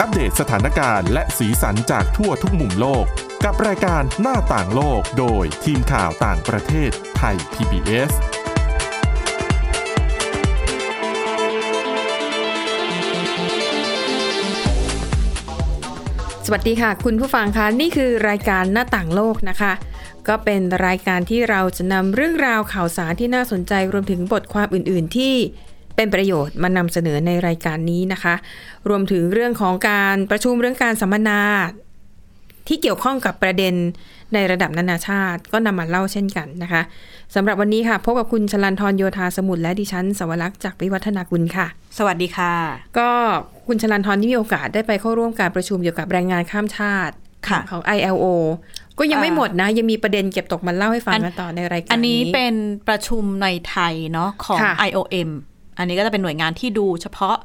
อัปเดตสถานการณ์และสีสันจากทั่วทุกมุมโลก กับรายการหน้าต่างโลกโดยทีมข่าวต่างประเทศไทย PBS สวัสดีค่ะ คุณผู้ฟังคะนี่คือรายการหน้าต่างโลกนะคะ ก็เป็นรายการที่เราจะนำเรื่องราวข่าวสารที่น่าสนใจรวมถึงบทความอื่น ๆ ที่ เป็นประโยชน์มานำเสนอในรายการนี้นะคะ รวมถึงเรื่องของการประชุมเรื่องการสัมมนา ที่เกี่ยวข้องกับประเด็นในระดับนานาชาติ ก็นำมาเล่าเช่นกันนะคะสำหรับวันนี้ค่ะ พบกับคุณชลันทรโยธาสมุทรและดิฉันสวรักษ์จากวิวัฒนากุลค่ะ สวัสดีค่ะ ก็คุณชลันทรที่มีโอกาสได้ไปเข้าร่วมการประชุมเกี่ยวกับแรงงานข้ามชาติค่ะของ ILO ก็ยังไม่อ่าหมดนะ ยังมีประเด็นเก็บตกมาเล่าให้ฟังอันกันต่อในรายการอันนี้เป็นประชุมในไทยเนาะของค่ะ IOM อันนี้ก็จะเป็นหน่วยงานที่ดูเฉพาะ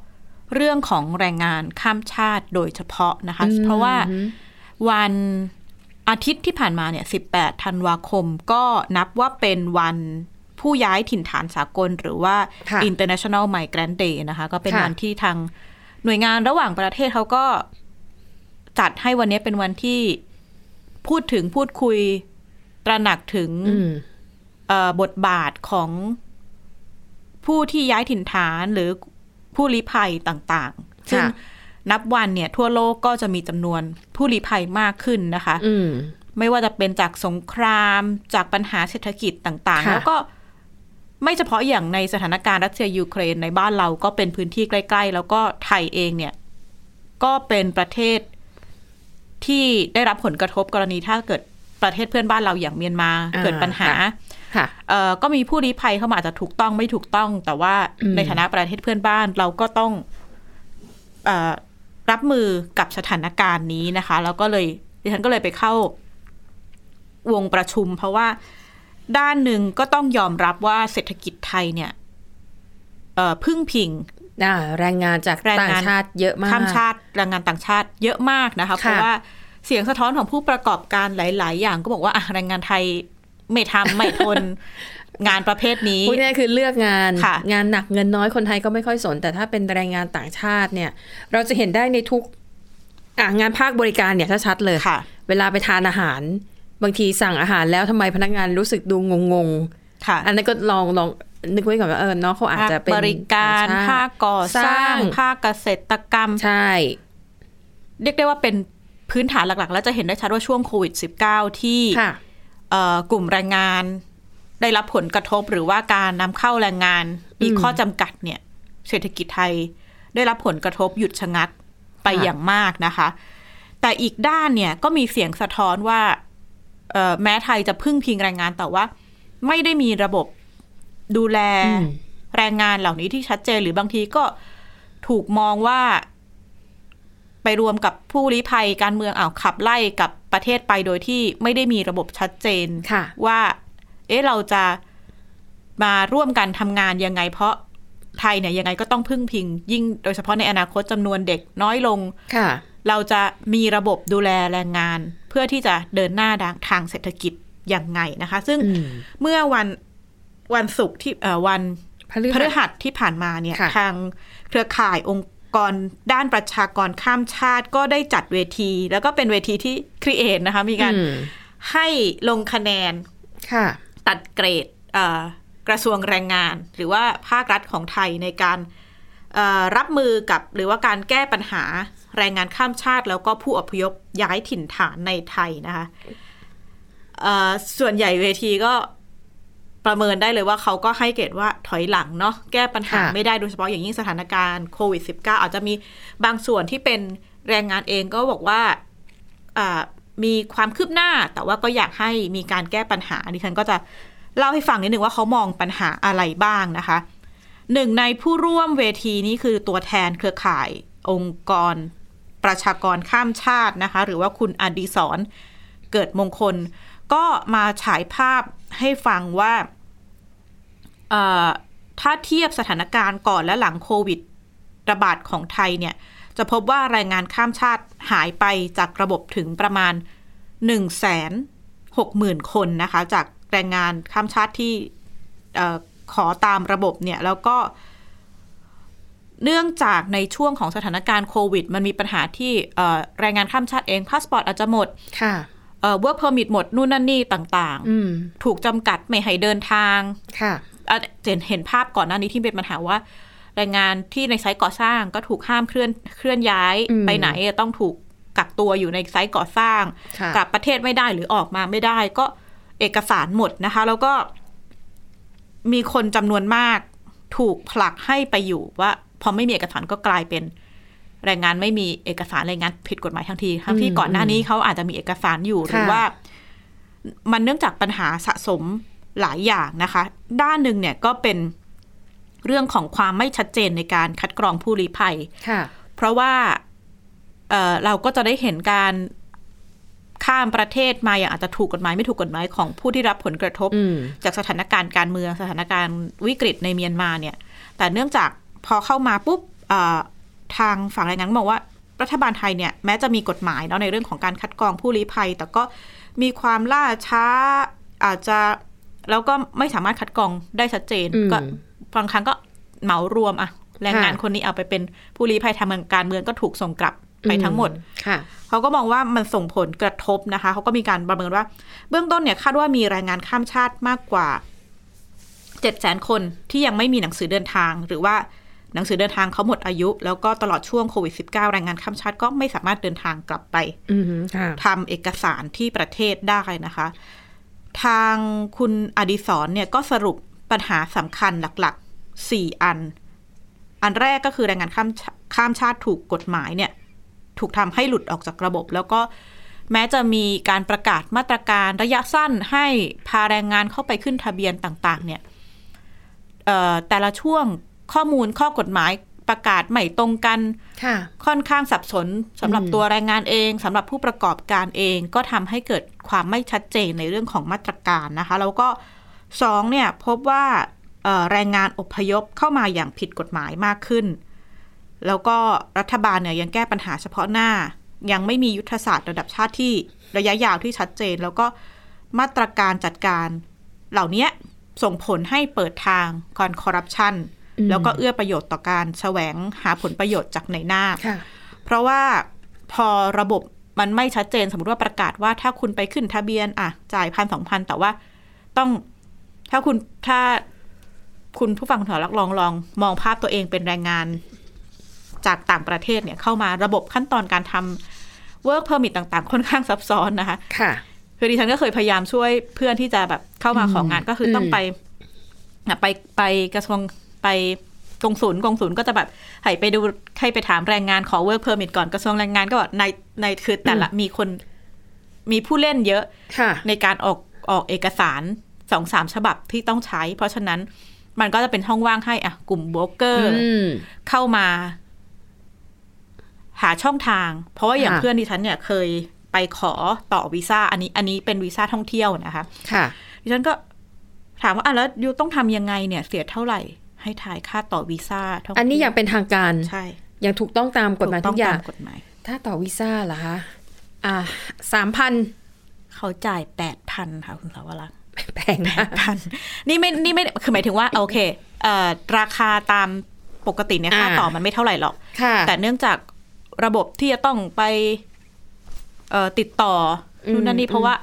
เรื่องของแรงงานข้ามชาติโดยเฉพาะนะคะ เพราะว่าวันอาทิตย์ที่ผ่านมาเนี่ย 18 ธันวาคมก็นับว่าเป็นวันผู้ย้ายถิ่นฐานสากล หรือว่าค่ะ International Migrant Day นะคะ ก็เป็นค่ะวันที่ทางหน่วยงานระหว่างประเทศเขาก็จัดให้วันนี้เป็นวันที่พูดถึงพูดคุยตระหนักถึงอืมเอ่อบทบาทของ ผู้ที่ย้ายถิ่นฐานหรือผู้ลี้ภัยต่างๆ ซึ่งนับวันเนี่ย ทั่วโลกก็จะมีจำนวนผู้ลี้ภัยมากขึ้นนะคะอืมไม่ว่าจะเป็นจากสงครามจากปัญหาเศรษฐกิจต่างๆค่ะแล้วก็ไม่เฉพาะอย่างในสถานการณ์รัสเซียยูเครนในบ้านเราก็เป็นพื้นที่ใกล้ ๆ แล้วก็ไทยเองเนี่ย ก็เป็นประเทศที่ได้รับผลกระทบกรณีถ้าเกิดประเทศเพื่อนบ้านเราอย่างเมียนมาอ่าเกิดปัญหาค่ะเอ่อ ก็มีผู้ลี้ภัยเข้ามาอาจจะถูกต้องไม่ถูกต้อง แต่ว่าอืมในฐานะประเทศเพื่อนบ้านเราก็ต้องเออรับมือกับสถานการณ์นี้นะคะ แล้วก็เลยดิฉันก็เลยไปเข้าวงประชุม เพราะว่าด้านหนึ่งก็ต้องยอมรับว่าเศรษฐกิจไทยเนี่ยเอ่อพึ่งพิงอ่าแรงงานจากแรงต่างงานชาติเยอะมากข้ามชาติแรงงานต่างชาติเยอะมากนะคะ เพราะว่าเสียงสะท้อนของผู้ประกอบการหลาย ๆ อย่างก็บอกว่าอะแรงงานไทย ไม่ทำไม่ทนงานประเภทนี้พูดง่ายๆคือเลือกงานค่ะงานหนักเงินน้อยคนไทยก็ไม่ค่อยสน แต่ถ้าเป็นแรงงานต่างชาติเนี่ย เราจะเห็นได้ในทุกอะงานภาคบริการเนี่ยชัดๆเลยค่ะ เวลาไปทานอาหาร บางทีสั่งอาหารแล้วทำไมพนักงานรู้สึกดูงงค่ะๆอันนั้นก็ลองลองนึกไว้ก่อนว่าเออเนาะเขาอาจจะเป็นภคบริการต่งชภาติคก่อสร้างภาคเกษตรกรรมใช่ เรียกได้ว่าเป็นพื้นฐานหลักๆ แล้วจะเห็นได้ชัดว่าช่วงโควิด -19 ที่ค่ะเอ่อ กลุ่มแรงงาน ได้รับผลกระทบหรือว่าการนำเข้าแรงงานมีอืมข้อจำกัดเนี่ย เศรษฐกิจไทยได้รับผลกระทบหยุดชะงักไปค่ะอย่างมากนะคะ แต่อีกด้านเนี่ยก็มีเสียงสะท้อนว่าเอ่อแม้ไทยจะพึ่งพิงแรงงานแต่ว่า ไม่ได้มีระบบดูแลอืมแรงงานเหล่านี้ที่ชัดเจนหรือบางทีก็ถูกมองว่าไปรวมกับผู้ลี้ภัยการเมืองอ้าวขับไล่กับ ประเทศไปโดยที่ไม่ได้มีระบบชัดเจนค่ะว่า เอ๊ะเราจะมาร่วมกันทำงานยังไง เพราะไทยเนี่ยยังไงก็ต้องพึ่งพิง ยิ่งโดยเฉพาะในอนาคตจำนวนเด็กน้อยลงค่ะเราจะมีระบบดูแลแรงงาน เพื่อที่จะเดินหน้าทางเศรษฐกิจยังไงนะคะ ซึ่งอืมเมื่อวันวันศุกร์ที่เอ่อวันพฤพหัฤสหัสที่ผ่านมาเนี่ยค่ะทางเครือข่ายองค์ กรด้านประชากรข้ามชาติก็ได้จัดเวที แล้วก็เป็นเวทีที่ครีเอทนะคะ มีการอืมให้ลงคะแนนค่ะตัดเกรดเอ่อกระทรวงแรงงาน หรือว่าภาครัฐของไทยในการเอ่อรับมือกับหรือว่าการแก้ปัญหาแรงงานข้ามชาติ แล้วก็ผู้อพยพย้ายถิ่นฐานในไทยนะคะเอ่อส่วนใหญ่เวทีก็ ประเมินได้เลยว่าเขาก็ให้เกรดว่าถอยหลังเนาะแก้ปัญหาค่ะไม่ได้โดยเฉพาะอย่างยิ่งสถานการณ์โควิด -19 อาจจะมีบางส่วนที่เป็นแรงงานเองก็บอกว่าอ่ามีความคืบหน้า แต่ว่าก็อยากให้มีการแก้ปัญหาดิฉันก็จะเล่าให้ฟังนิดหนึ่งว่าเขามองปัญหาอะไรบ้างนะคะหนึ่งในผู้ร่วมเวทีนี้คือตัวแทนเครือข่ายองค์กรประชากรข้ามชาตินะคะ หรือว่าคุณอดีศรเกิดมงคล ก็มาฉายภาพให้ฟังว่าเอ่อ ถ้าเทียบสถานการณ์ก่อนและหลังโควิดระบาดของไทยเนี่ย จะพบว่าแรงงานข้ามชาติหายไปจากระบบถึงประมาณ1นึ่งแสนหกหมื่นคนนะคะ จากแรงงานข้ามชาติที่เอ่อขอตามระบบเนี่ยแล้วก็ เนื่องจากในช่วงของสถานการณ์โควิด มันมีปัญหาที่เอ่อแรงงานข้ามชาติเองพาสปอร์ตอาจจะหมดค่ะเอ่อ work permit หมดนู่นนั่นนี่ต่างอืมๆถูกจำกัดไม่ให้เดินทางค่ะอะ เห็นเห็นภาพก่อนหน้านี้ที่เป็นปัญหาว่า แรงงานที่ในไซต์ก่อสร้างก็ถูกห้ามเคลื่อนเคลื่อนย้ายอืมไปไหนต้องถูกกักตัวอยู่ในไซต์ก่อสร้างค่ะกลับประเทศไม่ได้หรือออกมาไม่ได้ ก็เอกสารหมดนะคะ แล้วก็มีคนจำนวนมากถูกผลักให้ไปอยู่ว่าพอไม่มีเอกสารก็กลายเป็น แรงงานไม่มีเอกสารแรงงานผิดกฎหมายทั้งทีทั้งที่อืมก่อนหน้านี้เขาอาจจะมีเอกสารอยู่หรือค่ะว่า มันเนื่องจากปัญหาสะสม หลายอย่างนะคะ ด้านหนึ่งเนี่ยก็เป็นเรื่องของความไม่ชัดเจนในการคัดกรองผู้ลี้ภัยค่ะเพราะว่าเอ่อเราก็จะได้เห็นการข้ามประเทศมาอย่างอาจจะถูกกฎหมายไม่ถูกกฎหมายของผู้ที่รับผลกระทบอืมจากสถานการณ์การเมืองสถานการณ์วิกฤตในเมียนมาเนี่ย แต่เนื่องจากพอเข้ามาปุ๊บเอ่อทางฝั่งแรงงานก็บอกว่ารัฐบาลไทยเนี่ยแม้จะมีกฎหมายเนาะในเรื่องของการคัดกรองผู้ลี้ภัย แต่ก็มีความล่าช้าอาจจะ แล้วก็ไม่สามารถคัดกรองได้ชัดเจนอืมก็บางครั้งก็เหมารวมอะแรงงานค่ะคนนี้เอาไปเป็นผู้ลี้ภัยทางการเมืองก็ถูกส่งกลับไปทั้งหมดค่ะเขาก็มองว่ามันส่งผลกระทบนะคะ เขาก็มีการประเมินว่า เบื้องต้นเนี่ยคาดว่ามีแรงงานข้ามชาติมากกว่าเจ็ดแสนคนที่ยังไม่มีหนังสือเดินทาง หรือว่าหนังสือเดินทางเขาหมดอายุ แล้วก็ตลอดช่วงโควิด -19 แรงงานข้ามชาติก็ไม่สามารถเดินทางกลับไปอืมค่ะทำเอกสารที่ประเทศได้นะคะ ทางคุณอดิศรเนี่ยก็สรุปปัญหาสำคัญหลักๆสี่อัน อันแรกก็คือแรงงานข้ามชข้ามชาติถูกกฎหมายเนี่ย ถูกทำให้หลุดออกจากระบบ แล้วก็แม้จะมีการประกาศมาตรการระยะสั้นให้พาแรงงานเข้าไปขึ้นทะเบียนต่าง ๆ เนี่ยแต่ละช่วงข้อมูลข้อกฎหมาย ประกาศไม่ตรงกันค่ะค่อนข้างสับสนสำหรับอืมตัวแรงงานเองสำหรับผู้ประกอบการเองก็ทำให้เกิดความไม่ชัดเจนในเรื่องของมาตรการนะคะ แล้วก็สองเนี่ยพบว่าเอ่อแรงงานอพยพเข้ามาอย่างผิดกฎหมายมากขึ้น แล้วก็รัฐบาลเนี่ยยังแก้ปัญหาเฉพาะหน้า ยังไม่มียุทธศาสตร์ระดับชาติที่ระยะยาวที่ชัดเจน แล้วก็มาตรการจัดการเหล่านี้ส่งผลให้เปิดทางการคอร์รัปชันอืม แล้วก็เอื้อประโยชน์ต่อการแสวงหาผลประโยชน์จากในหน้าค่ะเพราะว่าพอระบบมันไม่ชัดเจนสมมติว่าประกาศว่าถ้าคุณไปขึ้นทะเบียนอะจ่ายพันสองพันแต่ว่าต้องถ้าคุณถ้าคุณผู้ฟังคุณหอรักลองลอง มองภาพตัวเองเป็นแรงงานจากต่างประเทศเนี่ยเข้ามาระบบขั้นตอนการทำ work permit ต่างๆ ค่อนข้างซับซ้อนนะคะ ค่ะคือดิฉันก็เคยพยายามช่วยเพื่อนที่จะแบบเข้ามาของงานก็คือต้องอืมไปอะไปไปกระทรวง ไปกงศูนย์กงศูนย์ก็จะแบบให้ไปดูให้ไปถามแรงงานขอ work permit ก่อนกระทรวงแรงงานก็บอกในในคือแต่ละมีคนมีผู้เล่นเยอะค่ะในการออกออกเอกสารสองสามฉบับที่ต้องใช้ เพราะฉะนั้นมันก็จะเป็นช่องว่างให้อะกลุ่มโบรกเกอร์อืมเข้ามา หาช่องทาง เพราะว่าอย่างค่ะเพื่อนดิฉันเนี่ยเคยไปขอต่อวีซ่าอันนี้อันนี้เป็นวีซ่าท่องเที่ยวนะคะ ค่ะ ดิฉันก็ถามว่าอะแล้วยูต้องทำยังไงเนี่ย เสียเท่าไหร่ ให้ถ่ายค่าต่อวีซ่าท่องเที่ยวอันนี้อย่างเป็นทางการใช่อย่างถูกต้องตามกฎหมายทุกอย่างถูต้ตมกฎหมาย ถ้าต่อวีซ่าเหรอคะอ่าสามพันเขาจ่ายแปดพันค่ะคุณสาวรักษ์แพงมากพันนี่ไม่นี่ไม่คือหมายถึงว่าโอเคเอ่อราคาตามปกติเนี่ยค่าอ่าต่อมันไม่เท่าไหร่หรอกค่ะแต่เนื่องจากระบบที่จะต้องไปเอ่อติดต่ออมนู่นนั่นนี่เพราะว่า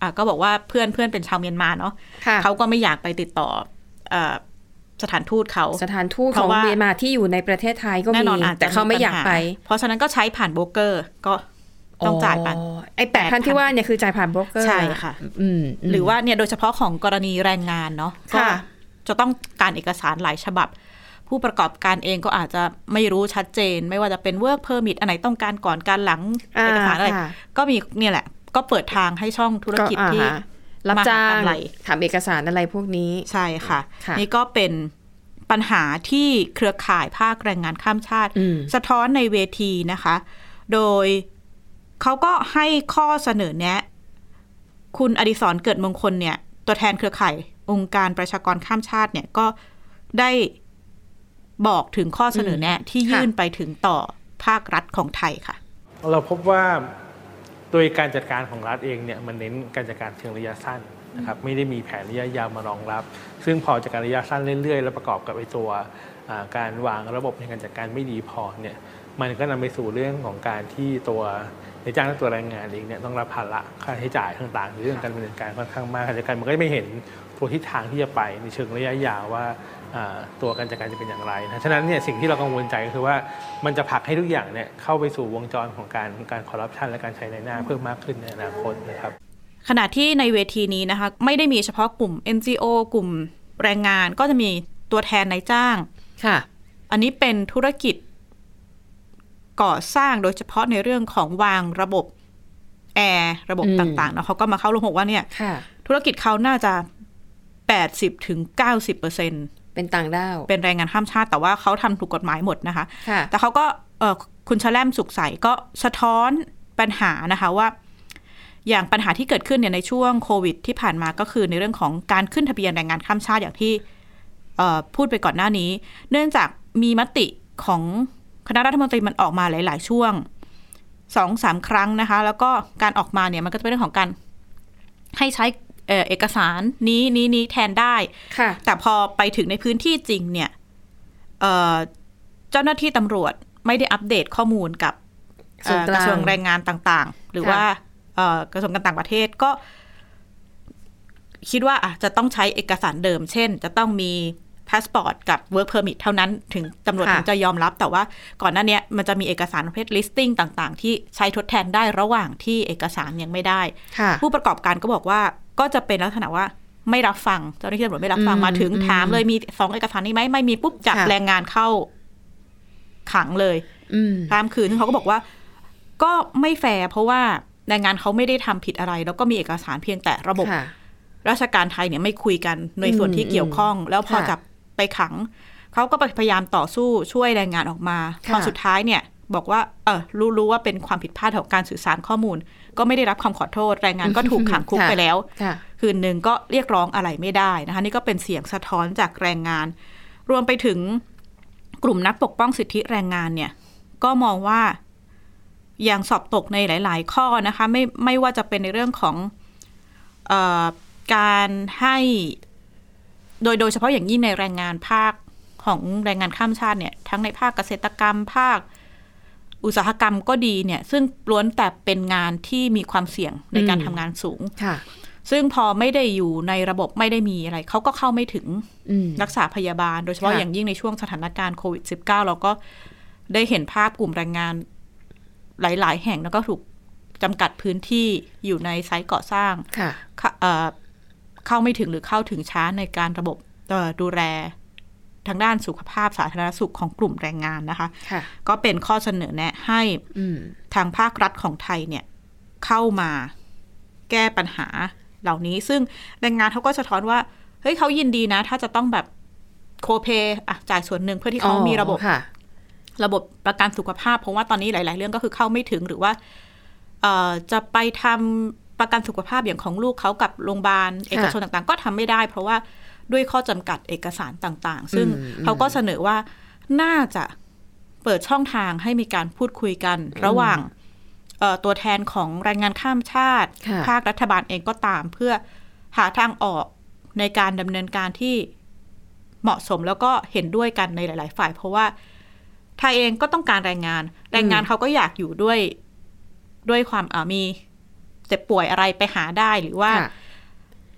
อะก็บอกว่าเพื่อนเพื่อนเป็นชาวเมียนมาเนาะค่ะเขาก็ไม่อยากไปติดต่อเอ่อ สถานทูตเขา สถานทูตเพของราะว่าเมียนมาที่อยู่ในประเทศไทยก็แน่มีนอนอาจจะแต่เขาไม่อยากปัญหไป เพราะฉะนั้นก็ใช้ผ่านโบรกเกอร์ก็ต้องจ่ายไปไอ้แปดพันที่ว่าเนี่ยคือจ่ายผ่านโบรกเกอร์ใช่ค่ะอืมมหรือว่าเนี่ยโดยเฉพาะของกรณีแรงงานเนาะก็ค่ะจะต้องการเอกสารหลายฉบับ ผู้ประกอบการเองก็อาจจะไม่รู้ชัดเจน ไม่ว่าจะเป็น work permit อันไหนต้องการก่อนการหลังเอกสารอะไรค่ะก็มีเนี่ยแหละ ก็เปิดทางให้ช่องธุรกิจอ่าที่ฮะ รับจ้างมหกำไรทำเอกสารอะไรพวกนี้ ใช่ค่ะค่ะนี่ก็เป็นปัญหาที่เครือข่ายภาคแรงงานข้ามชาติอืมสะท้อนในเวทีนะคะ โดยเขาก็ให้ข้อเสนอแนะ คุณอดิศรเกิดมงคลเนี่ย ตัวแทนเครือข่ายองค์การประชากรข้ามชาติเนี่ยก็ได้บอกถึงข้อเสนอแนะที่ยื่นไปถึงต่อภาครัฐของไทยค่ะ เราพบว่า โดยการจัดการของรัฐเองเนี่ยมันเน้นการจัดการเชิงระยะสั้นนะครับไม่ได้มีแผนระยะยาวมารองรับ ซึ่งพอจัดการระยะสั้นเรื่อยๆ แล้วประกอบกับไอ้ตัวการวางระบบในการจัดการไม่ดีพอเนี่ยมันก็นำไปสู่เรื่องของการที่ตัวในจ้างและตัวแรงงานเองเนี่ยต้องรับภาระค่าใช้จ่ายต่างๆในเรื่องการดำเนินการค่อนข้างมากขณะเดียวกันมันก็ไม่เห็นตัวทิศทางที่จะไปในเชิงระยะยาวว่า ตัวการจัดการจะเป็นอย่างไรนะฉะนั้นเนี่ยสิ่งที่เรากังวลใจก็คือว่ามันจะผลักให้ทุกอย่างเนี่ยเข้าไปสู่วงจรของการการคอร์รัปชันและการใช้ในหน้าเพิ่มมากขึ้นในอนาคตนะครับขณะที่ในเวทีนี้นะคะไม่ได้มีเฉพาะกลุ่ม NGO กลุ่มแรงงานก็จะมีตัวแทนนายจ้างค่ะ อันนี้เป็นธุรกิจก่อสร้างโดยเฉพาะในเรื่องของวางระบบแอร์ระบบอืมต่างๆนะเขาก็มาเข้าลงบอกว่าเนี่ยค่ะธุรกิจเขาน่าจะ80ถึง90เปอร์เซ็น เป็นต่างด้าว เป็นแรงงานข้ามชาติแต่ว่าเขาทำถูกกฎหมายหมดนะคะค่ะแต่เขาก็เออคุณชแลมสุขใสก็สะท้อนปัญหานะคะว่า อย่างปัญหาที่เกิดขึ้นเนี่ยในช่วงโควิด ที่ผ่านมาก็คือในเรื่องของการขึ้นทะเบียนแรงงานข้ามชาติอย่างที่เอ่อพูดไปก่อนหน้านี้ เนื่องจากมีมติของคณะรัฐมนตรีมันออกมาหลาย ๆ ช่วงสองสามครั้งนะคะ แล้วก็การออกมาเนี่ยมันก็จะเป็นเรื่องของการให้ใช้ เอ่อเอกสารนี้นี้นี้แทนได้ค่ะ แต่พอไปถึงในพื้นที่จริงเนี่ยเอ่อเจ้าหน้าที่ตำรวจไม่ได้อัปเดตข้อมูลกับเอ่อกส่วนกลางระทรวงแรงงานต่างๆ หรือค่ะว่าเอ่อกระทรวงการต่างประเทศก็ คิดว่าอะจะต้องใช้เอกสารเดิม เช่น จะต้องมี พาสปอร์ตกับ work permit เท่านั้นถึงตำรวจค่ะถึงจะยอมรับ แต่ว่าก่อนหน้าเนี้ยมันจะมีเอกสารประเภท listing ต่าง ๆ ที่ใช้ทดแทนได้ระหว่างที่เอกสารยังไม่ได้ค่ะผู้ประกอบการก็บอกว่าก็จะเป็นลักษณะว่าไม่รับฟังเจ้าหน้าที่ตำรวจไม่รับฟังอืมมาถึงอืมถามเลยมีสองเอกสารนี้ไหมไม่มีปุ๊บจับค่ะแรงงานเข้าขังเลยอืมตามคืนซึ่งเขาก็บอกว่า ก็ไม่แฟร์เพราะว่าแรงงานเขาไม่ได้ทำผิดอะไร แล้วก็มีเอกสารเพียงแต่ระบบค่ะราชการไทยเนี่ยไม่คุยกันในส่วนที่อืมเกี่ยวข้อง แล้วพอค่ะจับ ไปขัง เขาก็พยายามต่อสู้ช่วยแรงงานออกมาค่ะพอสุดท้ายเนี่ยบอกว่าเออรู้รู้ว่าเป็นความผิดพลาดของการสื่อสารข้อมูล ก็ไม่ได้รับคำขอโทษ แรงงานก็ถูกขังคุกค่ะไปแล้วค่ะคืนหนึ่งก็เรียกร้องอะไรไม่ได้นะคะ นี่ก็เป็นเสียงสะท้อนจากแรงงาน รวมไปถึงกลุ่มนักปกป้องสิทธิแรงงานเนี่ย ก็มองว่ายังสอบตกในหลาย ๆ ข้อนะคะ ไม่ไม่ว่าจะเป็นในเรื่องของเออการให้ โดยโดยเฉพาะอย่างยิ่งในแรงงานภาคของแรงงานข้ามชาติเนี่ย ทั้งในภาคเกษตรกรรมภาค อุตสาหกรรมก็ดีเนี่ย ซึ่งล้วนแต่เป็นงานที่มีความเสี่ยงในการอืมทำงานสูงค่ะซึ่งพอไม่ได้อยู่ในระบบไม่ได้มีอะไร เขาก็เข้าไม่ถึงอืมรักษาพยาบาล โดยเฉพาะค่ะอย่างยิ่งในช่วงสถานการณ์โควิด -19 เราก็ได้เห็นภาพกลุ่มแรงงานหลาย ๆ แห่งแล้วก็ถูกจำกัดพื้นที่อยู่ในไซต์ก่อสร้างค่ะ เข้าเอ่อเข้าไม่ถึงหรือเข้าถึงช้าในการระบบเอ่อดูแลทางด้านสุขภาพสาธารณสุขของกลุ่มแรงงานนะคะค่ะก็เป็นข้อเสนอแนะให้อืมทางภาครัฐของไทยเนี่ยเข้ามาแก้ปัญหาเหล่านี้ ซึ่งแรงงานเขาก็สะท้อนว่า เฮ้ยเขายินดีนะ ถ้าจะต้องแบบโคเปอะจ่ายส่วนหนึ่งเพื่อที่เขามีระบบค่ะระบบประกันสุขภาพ เพราะว่าตอนนี้หลาย ๆ เรื่องก็คือเข้าไม่ถึงหรือว่าเอ่อจะไปทำ ประกันสุขภาพอย่างของลูกเขากับโรงพยาบาลเอกชนต่างๆ ก็ทำไม่ได้ เพราะว่าด้วยข้อจำกัดเอกสารต่างๆ ซึ่งอืมเขาก็เสนอว่าน่าจะเปิดช่องทางให้มีการพูดคุยกัน ระหว่างเอ่อตัวแทนของแรงงานข้ามชาติค่ะภาครัฐบาลเองก็ตามเพื่อหาทางออกในการดำเนินการที่เหมาะสมแล้วก็เห็นด้วยกันในหลาย ๆ ฝ่าย เพราะว่าไทยเองก็ต้องการแรงงาน แรงงานเขาก็อยากอยู่ด้วยด้วยความอ่ามี เจ็บป่วยอะไรไปหาได้หรือว่าค่ะ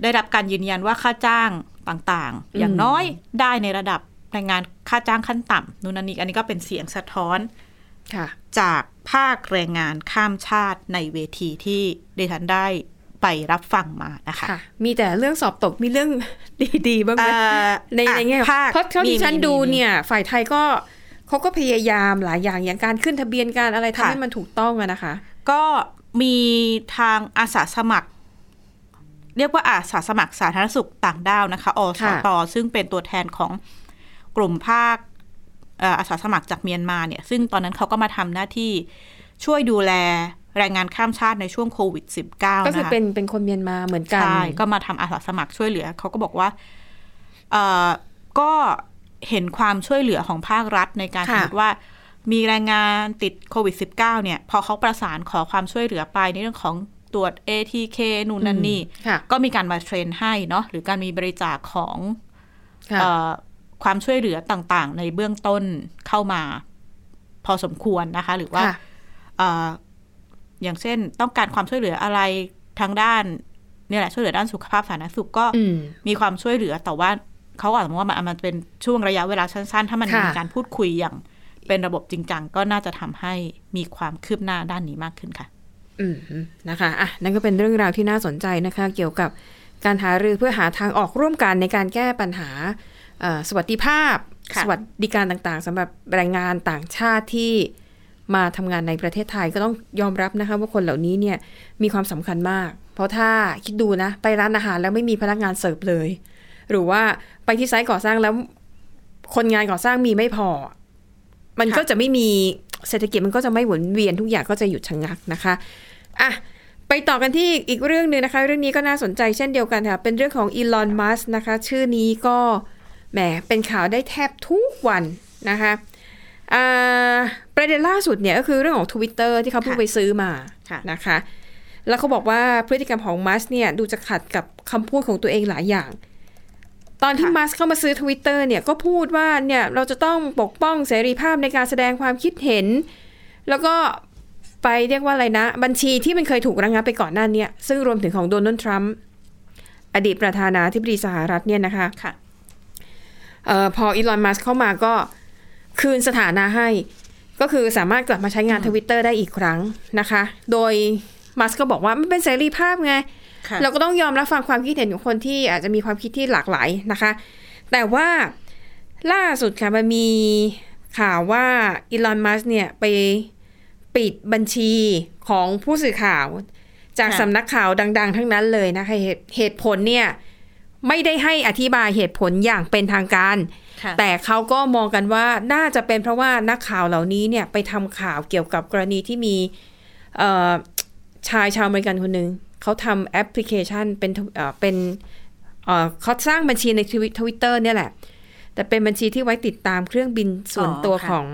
ได้รับการยืนยันว่าค่าจ้างต่างๆ อย่างน้อยได้ในระดับแรงงานค่าจ้างขั้นต่ำนู่นนนนี่อันนี้ก็เป็นเสียงสะท้อนค่ะจากภาคแรงงานข้ามชาติในเวทีที่ดิฉันได้ไปรับฟังมานะคะค่ะมีแต่เรื่องสอบตกมีเรื่องดีๆบ้างไหมเอ่อในอะในแง่ภาคเพราะเท่าที่มีฉันมีดูมีเนี่ย ฝ่ายไทยก็เขาก็พยายามหลายอย่างอย่างการขึ้นทะเบียนการอะไรทำค่ะให้มันถูกต้องอะนะคะ ก็ มีทางอาสาสมัคร เรียกว่าอาสาสมัครสาธารณสุขต่างด้าวนะคะอสค่ะตซึ่งเป็นตัวแทนของกลุ่มภาคเอ่ออาสาสมัครจากเมียนมาเนี่ย ซึ่งตอนนั้นเขาก็มาทำหน้าที่ช่วยดูแลแรงงานข้ามชาติในช่วงโควิด -19 ก็คือนะคะเป็นเป็นคนเมียนมาเหมือนกัน ใช่ ก็มาทำอาสาสมัครช่วยเหลือ เขาก็บอกว่าเอ่อก็เห็นความช่วยเหลือของภาครัฐในการสค่ะมมติว่า มีแรงงานติดโควิด -19 เนี่ย พอเขาประสานขอความช่วยเหลือไปในเรื่องของตรวจ ATK นู่นนั่นนี่ค่ะก็มีการมาเทรนให้เนาะหรือการมีบริจาคของค่ะเอ่อความช่วยเหลือต่างๆ ในเบื้องต้นเข้ามา พอสมควรนะคะ หรือว่าค่ะเอ่ออย่างเช่นต้องการความช่วยเหลืออะไรทางด้านเนี่ยแหละช่วยเหลือด้านสุขภาพสาธารณสุขก็อืมมีความช่วยเหลือแต่ว่าเขาอาจจะมองว่ามันมันเป็นช่วงระยะเวลาสั้นๆ ถ้ามันค่ะมีการพูดคุยอย่าง เป็นระบบจริงจังก็น่าจะทำให้มีความคืบหน้าด้านนี้มากขึ้นค่ะ อืมนะคะอะนั่นก็เป็นเรื่องราวที่น่าสนใจนะคะ เกี่ยวกับการหารือเพื่อหาทางออกร่วมกันในการแก้ปัญหาเอ่อสวัสดิภาพค่ะสวัสดิการต่างๆสำหรับแรงงานต่างชาติที่มาทำงานในประเทศไทยก็ต้องยอมรับนะคะ ว่าคนเหล่านี้เนี่ยมีความสำคัญมาก เพราะถ้าคิดดูนะ ไปร้านอาหารแล้วไม่มีพนักงานเสิร์ฟเลย หรือว่าไปที่ไซต์ก่อสร้างแล้ว คนงานก่อสร้างมีไม่พอ มันก็จะไม่มีเศรษฐกิจมันก็จะไม่หมุนเวียนทุกอย่างก็จะหยุดชะงักนะคะอะไปต่อกันที่อีกเรื่องหนึ่งนะคะ เรื่องนี้ก็น่าสนใจเช่นเดียวกันค่ะ เป็นเรื่องของอีลอนมัสนะคะ ชื่อนี้ก็แหมเป็นข่าวได้แทบทุกวันนะคะอ่าประเด็นล่าสุดเนี่ยก็คือเรื่องของ Twitter ที่เขาเพิ่งค่ะไปซื้อมาค่ะนะคะ แล้วเขาบอกว่าพฤติกรรมของมัสเนี่ยดูจะขัดกับคำพูดของตัวเองหลายอย่าง ตอนที่ค่ะมัสเข้ามาซื้อ Twitter เนี่ยก็พูดว่าเนี่ยเราจะต้องปกป้องเสรีภาพในการแสดงความคิดเห็น แล้วก็ไปเรียกว่าอะไรนะ บัญชีที่มันเคยถูกระงงับไปก่อนหน้าเนี้ซึ่งรวมถึงของโดนัลด์ทรัมป์อดีตประธานาธิบดีสหรัฐเนี่ยนะคะค่ะเออพออีลอนมัสเข้ามาก็คืนสถานะให้ ก็คือสามารถกลับมาใช้งานทวิตเตอร์ได้อีกครั้งนะคะ โดยมัสก็บอกว่ามันเป็นเสรีภาพไงค่ะ เราก็ต้องยอมรับฟังความคิดเห็นของคนที่อาจจะมีความคิดที่หลากหลายนะคะ แต่ว่าล่าสุดค่ะมันมีข่าวว่าอีลอนมัสเนี่ยไปปิดบัญชีของผู้สื่อข่าว จากค่ะสำนักข่าวดัง ๆ ทั้งนั้นเลยนะคะเหตุเหตุผลเนี่ยไม่ได้ให้อธิบายเหตุผลอย่างเป็นทางการค่ะแต่เขาก็มองกันว่าน่าจะเป็นเพราะว่านักข่าวเหล่านี้เนี่ยไปทำข่าวเกี่ยวกับกรณีที่มีเอ่อชายชาวอเมริกันคนหนึ่ง เขาทำแอปพลิเคชันเป็นเอ่อเป็นเอ่อเขาสร้างบัญชีในทวิตเตอร์เนี่ยแหละ แต่เป็นบัญชีที่ไว้ติดตามเครื่องบินส่วนอ๋อตัวค่ะของ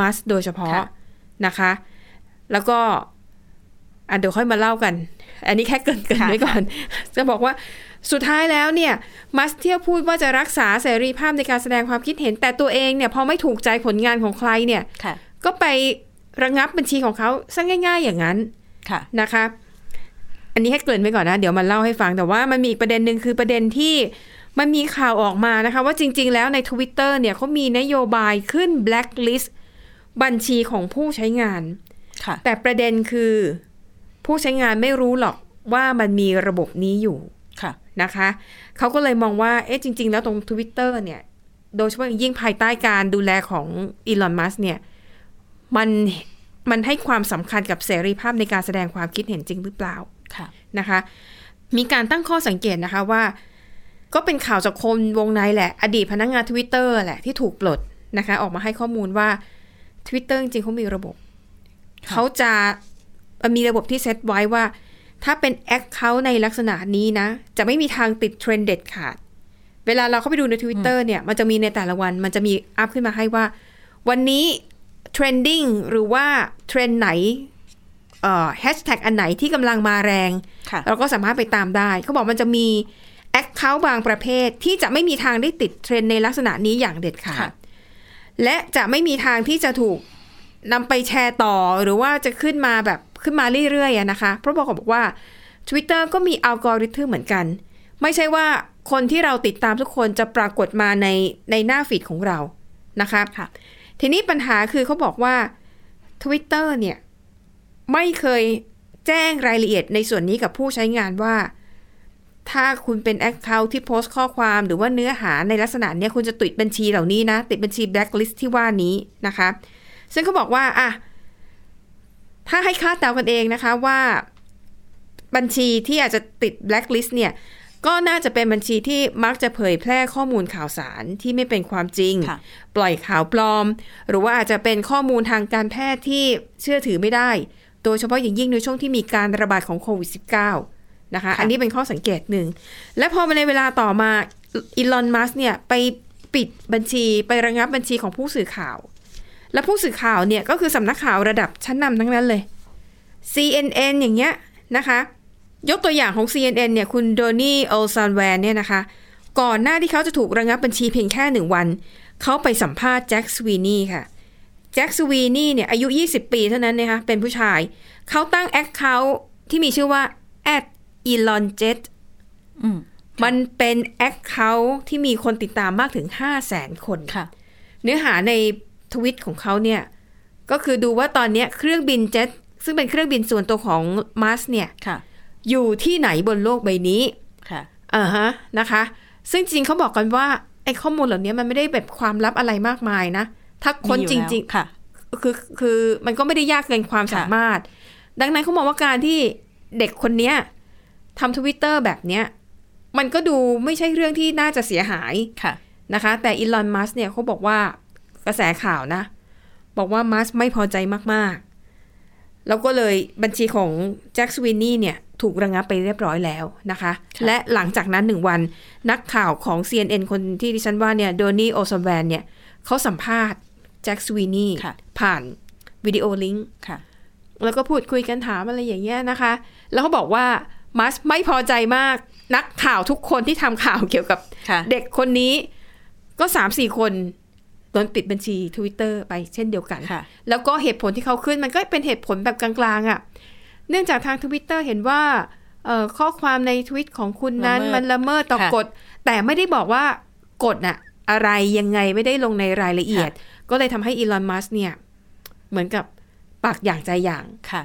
มัสโดยเฉพาะค่ะนะคะ แล้วก็อะเดี๋ยวค่อยมาเล่ากัน อันนี้แค่เกริ่นเกริ่นค่ะไว้ก่อน จะบอกว่าสุดท้ายแล้วเนี่ย มัสเที่ยวพูดว่าจะรักษาเสรีภาพในการแสดงความคิดเห็น แต่ตัวเองเนี่ยพอไม่ถูกใจผลงานของใครเนี่ยค่ะก็ไประงับบัญชีของเขาซะง่าย ๆ อย่างนั้นค่ะนะคะอั นนี้ให้เกริ่นไว้ก่อนนะ เดี๋ยวมันเล่าให้ฟังแต่ว่ามันมีอีกประเด็นหนึ่งคือประเด็นที่มันมีข่าวออกมานะคะ ว่าจริง ๆ แล้วใน Twitter เนี่ยเขามีนโยบายขึ้น blacklist บัญชีของผู้ใช้งานค่ะแต่ประเด็นคือ ผู้ใช้งานไม่รู้หรอกว่ามันมีระบบนี้อยู่ค่ะนะคะ เขาก็เลยมองว่า เอ๊ะจริง ๆ แล้วตรง Twitter เนี่ย โดยเฉพาะอย่างยิ่งภายใต้การดูแลของอีลอน มัสเนี่ย มัน มันให้ความสำคัญกับเสรีภาพในการแสดงความคิดเห็นจริงหรือเปล่าค่ะ นะคะ มีการตั้งข้อสังเกตนะคะว่า ก็เป็นข่าวจากคนวงในแหละ อดีตพนักงาน Twitter แหละที่ถูกปลดนะคะ ออกมาให้ข้อมูลว่า Twitter จริงๆเขามีระบบค่ะเขาจะมันมีระบบที่เซตไว้ว่า ถ้าเป็น account ในลักษณะนี้นะ จะไม่มีทางติดเทรนด์เด็ดขาด เวลาเราเข้าไปดูใน Twitter เนี่ยมันจะมีในแต่ละวัน มันจะมีอัพขึ้นมาให้ว่า วันนี้ trending หรือว่าเทรนด์ไหนเอ่อ แฮชแท็กอันไหนที่กำลังมาแรงค่ะเราก็สามารถไปตามได้ เขาบอกมันจะมี account บางประเภทที่จะไม่มีทางได้ติดเทรนด์ในลักษณะนี้อย่างเด็ดขาดค่ะและจะไม่มีทางที่จะถูกนำไปแชร์ต่อหรือว่าจะขึ้นมาแบบขึ้นมาเรื่อยๆอะนะคะ เพราะบอกบอกว่า Twitter ก็มีอัลกอริทึมเหมือนกัน ไม่ใช่ว่าคนที่เราติดตามทุกคนจะปรากฏมาในในหน้า feed ของเรานะคะค่ะทีนี้ปัญหาคือเขาบอกว่า Twitter เนี่ย ไม่เคยแจ้งรายละเอียดในส่วนนี้กับผู้ใช้งานว่า ถ้าคุณเป็น account ที่โพสต์ข้อความหรือว่าเนื้อหาในลักษณะเนี้ยคุณจะติดบัญชีเหล่านี้นะ ติดบัญชีแบล็คลิสต์ที่ว่านี้นะคะ ซึ่งเขาบอกว่าอะถ้าให้คาดเดากันเองนะคะว่าบัญชีที่อาจจะติดแบล็คลิสต์เนี่ย ก็น่าจะเป็นบัญชีที่มักจะเผยแพร่ข้อมูลข่าวสารที่ไม่เป็นความจริงค่ะปล่อยข่าวปลอม หรือว่าอาจจะเป็นข้อมูลทางการแพทย์ที่เชื่อถือไม่ได้ โดยเฉพาะอย่างยิ่งในช่วงที่มีการระบาดของโควิด -19 นะคะ อันนี้เป็นข้อสังเกตหนึ่ง และพอมาในเวลาต่อมาอีลอนมัสเนี่ยไปปิดบัญชีไประงับบัญชีของผู้สื่อข่าว และผู้สื่อข่าวเนี่ยก็คือสำนักข่าวระดับชั้นนำทั้งนั้นเลย CNN อย่างเงี้ยนะคะ ยกตัวอย่างของ CNN เนี่ยคุณโดนี่โอซัลลิแวนเนี่ยนะคะ ก่อนหน้าที่เขาจะถูกระงับบัญชีเพียงแค่หนึ่งวัน เขาไปสัมภาษณ์แจ็คสวีนีค่ะแจ็คสวีนีเนี่ยอายุ 20 ปีเท่านั้นนะคะเป็นผู้ชาย เขาตั้ง account ที่มีชื่อว่า at elon jet อืมมันเป็น account ที่มีคนติดตามมากถึง 5 0 0แสนคนค่ะ เนื้อหาในทวิตของเขาเนี่ย ก็คือดูว่าตอนเนี้ยเครื่องบินเจ็ตซึ่งเป็นเครื่องบินส่วนตัวของมัสเนี่ยค่ะอยู่ที่ไหนบนโลกใบนี้ค่ะอ่าฮะนะคะ ซึ่งจริงเขาบอกกันว่าไอ้ข้อมูลเหล่านี้มันไม่ได้แบบความลับอะไรมากมายนะ ถ้าคนมีอยู่จแล้วริงค่ะๆคือคือมันก็ไม่ได้ยากเกินความค่ะสามารถ ดังนั้นเขามองว่าการที่เด็กคนเนี้ยทำทวิตเตอร์แบบเนี้ย มันก็ดูไม่ใช่เรื่องที่น่าจะเสียหายค่ะนะคะ แต่อีลอนมัสเนี่ยเขาบอกว่ากระแสข่าวนะ บอกว่ามัสไม่พอใจมาก ๆ แล้วก็เลยบัญชีของแจ็คสวินนี่เนี่ยถูกระงับไปเรียบร้อยแล้วนะคะค่ะและหลังจากนั้นหนึ่งวันนักข่าวของ CNN คนที่ดิฉันว่าเนี่ยโดนี่โอซแวนเนี่ยเขาสัมภาษณ์ แจ็คสวินนี่ค่ะผ่านวิดีโอลิงก์ค่ะแล้วก็พูดคุยกันถามอะไรอย่างเงี้ยนะคะ แล้วเขาบอกว่ามัสไม่พอใจมากนักข่าวทุกคนที่ทำข่าวเกี่ยวกับค่ะเด็กคนนี้ ก็สามสี่คนโดนปิดบัญชี Twitter ไปเช่นเดียวกันค่ะแล้วก็เหตุผลที่เขาขึ้นมันก็เป็นเหตุผลแบบกลางๆอะ่ะ เนื่องจากทาง Twitter เห็นว่าเอ่อข้อความในทวิตของคุณนั้นละเมิดมันละเมิดต่อค่ะกฎ แต่ไม่ได้บอกว่ากฎน่ะอะไรยังไงไม่ได้ลงในรายละเอียด ก็เลยทำให้อีลอนมัสเนี่ย เหมือนกับปากอย่างใจอย่างค่ะ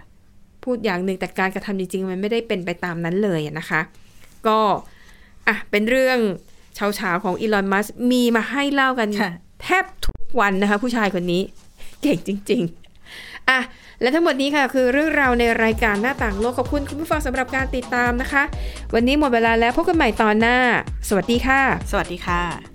พูดอย่างหนึ่งแต่การกระทำจริง ๆ มันไม่ได้เป็นไปตามนั้นเลยอะนะคะ ก็อะเป็นเรื่องเช้าๆของอีลอนมัสมีมาให้เล่ากันค่ะแทบทุกวันนะคะ ผู้ชายคนนี้ เก่งจริง ๆอะและทั้งหมดนี้ค่ะ คือเรื่องราวในรายการหน้าต่างโลกขอบคุณคุณผู้ฟังสำหรับการติดตามนะคะ วันนี้หมดเวลาแล้วพบกันใหม่ตอนหน้า สวัสดีค่ะ สวัสดีค่ะ